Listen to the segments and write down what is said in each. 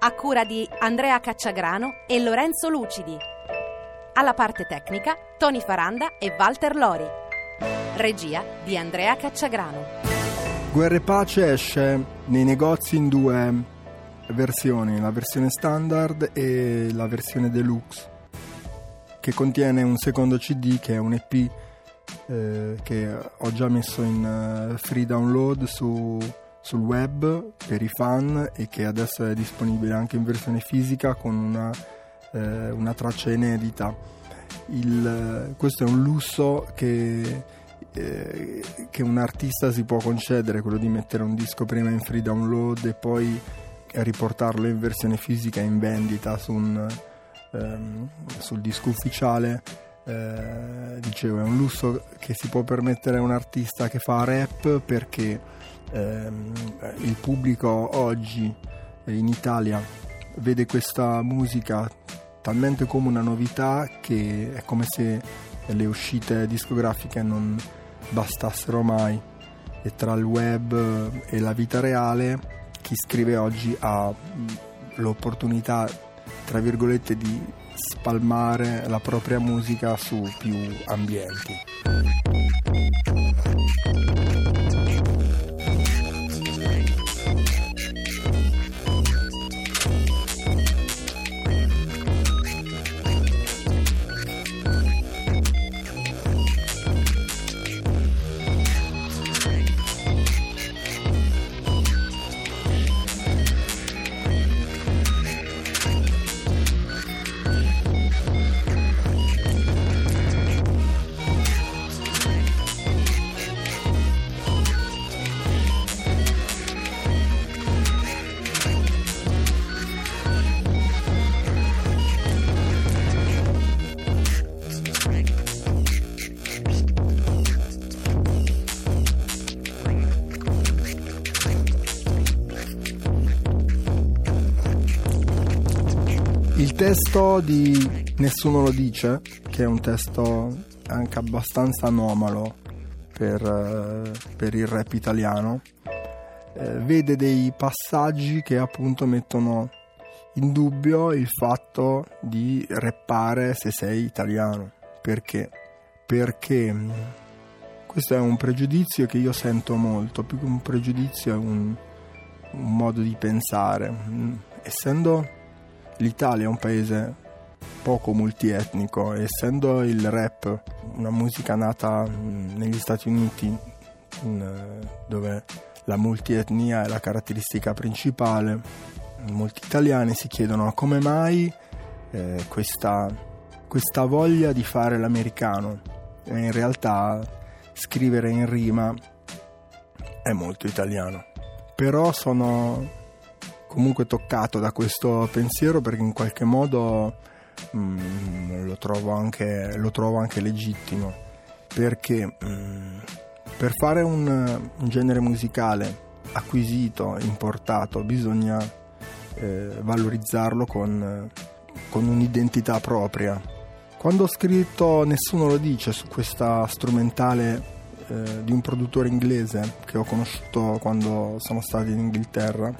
a cura di Andrea Cacciagrano e Lorenzo Lucidi. Alla parte tecnica Tony Faranda e Walter Lori. Regia di Andrea Cacciagrano. Guerra e pace esce nei negozi in due versioni, la versione standard e la versione deluxe, che contiene un secondo CD che è un EP eh, che ho già messo in uh, free download su sul web per i fan e che adesso è disponibile anche in versione fisica con una, eh, una traccia inedita. Il, questo è un lusso che, eh, che, un artista si può concedere, quello di mettere un disco prima in free download e poi riportarlo in versione fisica in vendita su un, ehm, sul disco ufficiale. Eh, dicevo, è un lusso che si può permettere a un artista che fa rap perché ehm, il pubblico oggi in Italia vede questa musica talmente come una novità che è come se le uscite discografiche non bastassero mai e tra il web e la vita reale chi scrive oggi ha l'opportunità tra virgolette di spalmare la propria musica su più ambienti. Il testo di Nessuno lo dice, che è un testo anche abbastanza anomalo per, eh, per il rap italiano, eh, vede dei passaggi che appunto mettono in dubbio il fatto di rappare se sei italiano. Perché? Perché mm, questo è un pregiudizio che io sento molto, più che un pregiudizio è un, un modo di pensare. Mm, essendo l'Italia è un paese poco multietnico, essendo il rap una musica nata negli Stati Uniti, dove la multietnia è la caratteristica principale, molti italiani si chiedono come mai eh, questa, questa voglia di fare l'americano e in realtà scrivere in rima è molto italiano. Però sono comunque toccato da questo pensiero perché in qualche modo mm, lo, trovo anche, lo, trovo anche, legittimo perché mm, per fare un, un, genere musicale acquisito, importato, bisogna eh, valorizzarlo con, con un'identità propria. Quando ho scritto Nessuno lo dice su questa strumentale eh, di un produttore inglese che ho conosciuto quando sono stato in Inghilterra,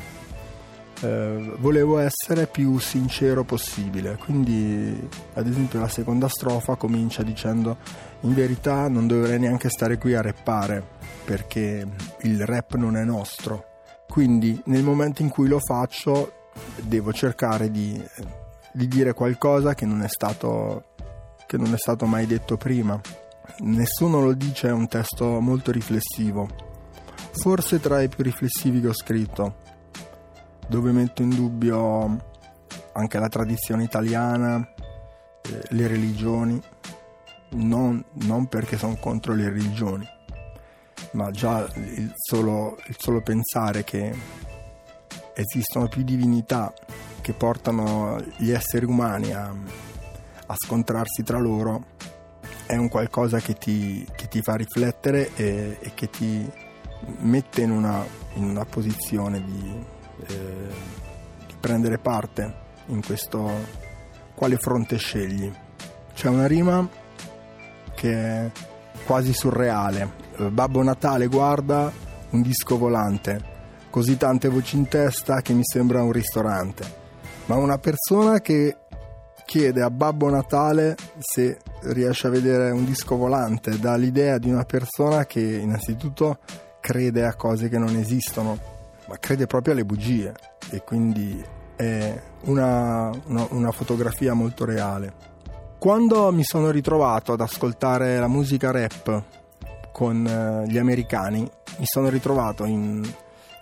eh, volevo essere più sincero possibile. Quindi, ad esempio, la seconda strofa comincia dicendo: In verità non dovrei neanche stare qui a rappare perché il rap non è nostro. Quindi, nel momento in cui lo faccio, devo cercare di, di dire qualcosa che non, stato, che non è stato mai detto prima. Nessuno lo dice, è un testo molto riflessivo, forse tra i più riflessivi che ho scritto dove metto in dubbio anche la tradizione italiana, eh, le religioni, non, non perché sono contro le religioni, ma già il solo, il solo pensare che esistono più divinità che portano gli esseri umani a, a scontrarsi tra loro è un qualcosa che ti, che ti fa riflettere e, e, che ti mette in una, in una posizione di, eh, prendere parte in questo quale fronte scegli. C'è una rima che è quasi surreale. Babbo Natale guarda un disco volante, così tante voci in testa che mi sembra un ristorante. Ma una persona che chiede a Babbo Natale se riesce a vedere un disco volante dà l'idea di una persona che innanzitutto crede a cose che non esistono, ma crede proprio alle bugie e quindi è una, una, una fotografia molto reale. Quando mi sono ritrovato ad ascoltare la musica rap con eh, gli americani, mi sono ritrovato in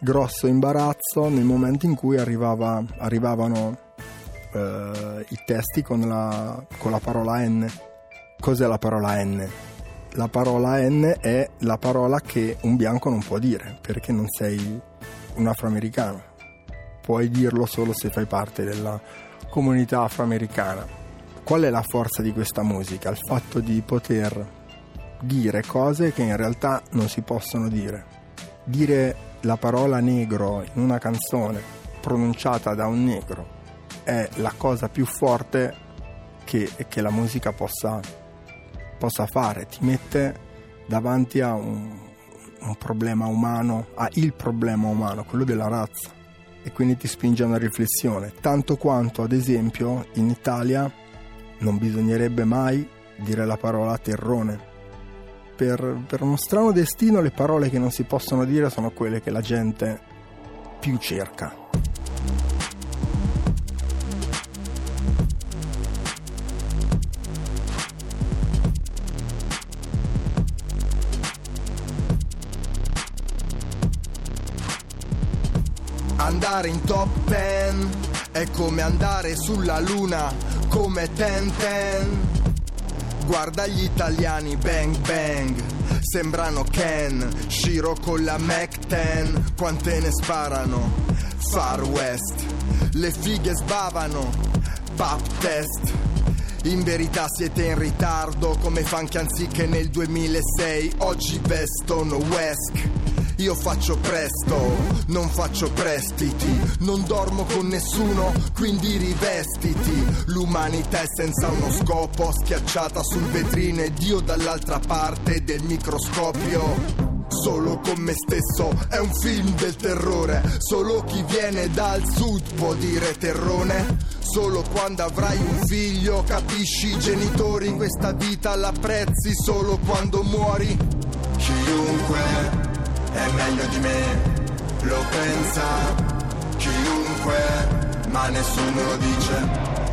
grosso imbarazzo nel momento in cui arrivava, arrivavano eh, i testi con la, con la parola N. Cos'è la parola N? La parola N è la parola che un bianco non può dire perché non sei un afroamericano. Puoi dirlo solo se fai parte della comunità afroamericana. Qual è la forza di questa musica? Il fatto di poter dire cose che in realtà non si possono dire. Dire la parola negro in una canzone pronunciata da un negro è la cosa più forte che, che la musica possa, possa, fare. Ti mette davanti a un, un problema umano, a il problema umano, quello della razza. E quindi ti spinge a una riflessione, tanto quanto ad esempio in Italia non bisognerebbe mai dire la parola terrone. Per, per, uno strano destino le parole che non si possono dire sono quelle che la gente più cerca. Andare in top 10 è come andare sulla luna, come ten ten. Guarda gli italiani, bang bang. Sembrano Ken, Shiro con la Mac 10. Quante ne sparano? Far West. Le fighe sbavano. Pap test. In verità siete in ritardo come funky anziché nel 2006 Oggi vestono Wesk io faccio presto, non faccio prestiti, non dormo con nessuno, quindi rivestiti. L'umanità è senza uno scopo, schiacciata sul vetrino ed io dall'altra parte del microscopio. Solo con me stesso è un film del terrore. Solo chi viene dal sud può dire terrone. Solo quando avrai un figlio capisci i genitori. Questa vita l'apprezzi solo quando muori. Chiunque è meglio di me, lo pensa chiunque, ma nessuno lo dice,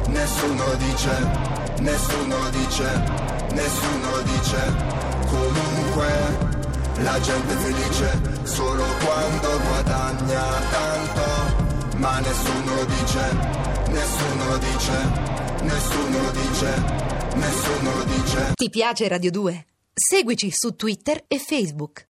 nessuno lo dice, nessuno lo dice, nessuno lo dice, comunque la gente è felice solo quando guadagna tanto, ma nessuno lo dice, nessuno lo dice, nessuno lo dice, nessuno lo dice. Ti piace Radio 2? Seguici su Twitter e Facebook.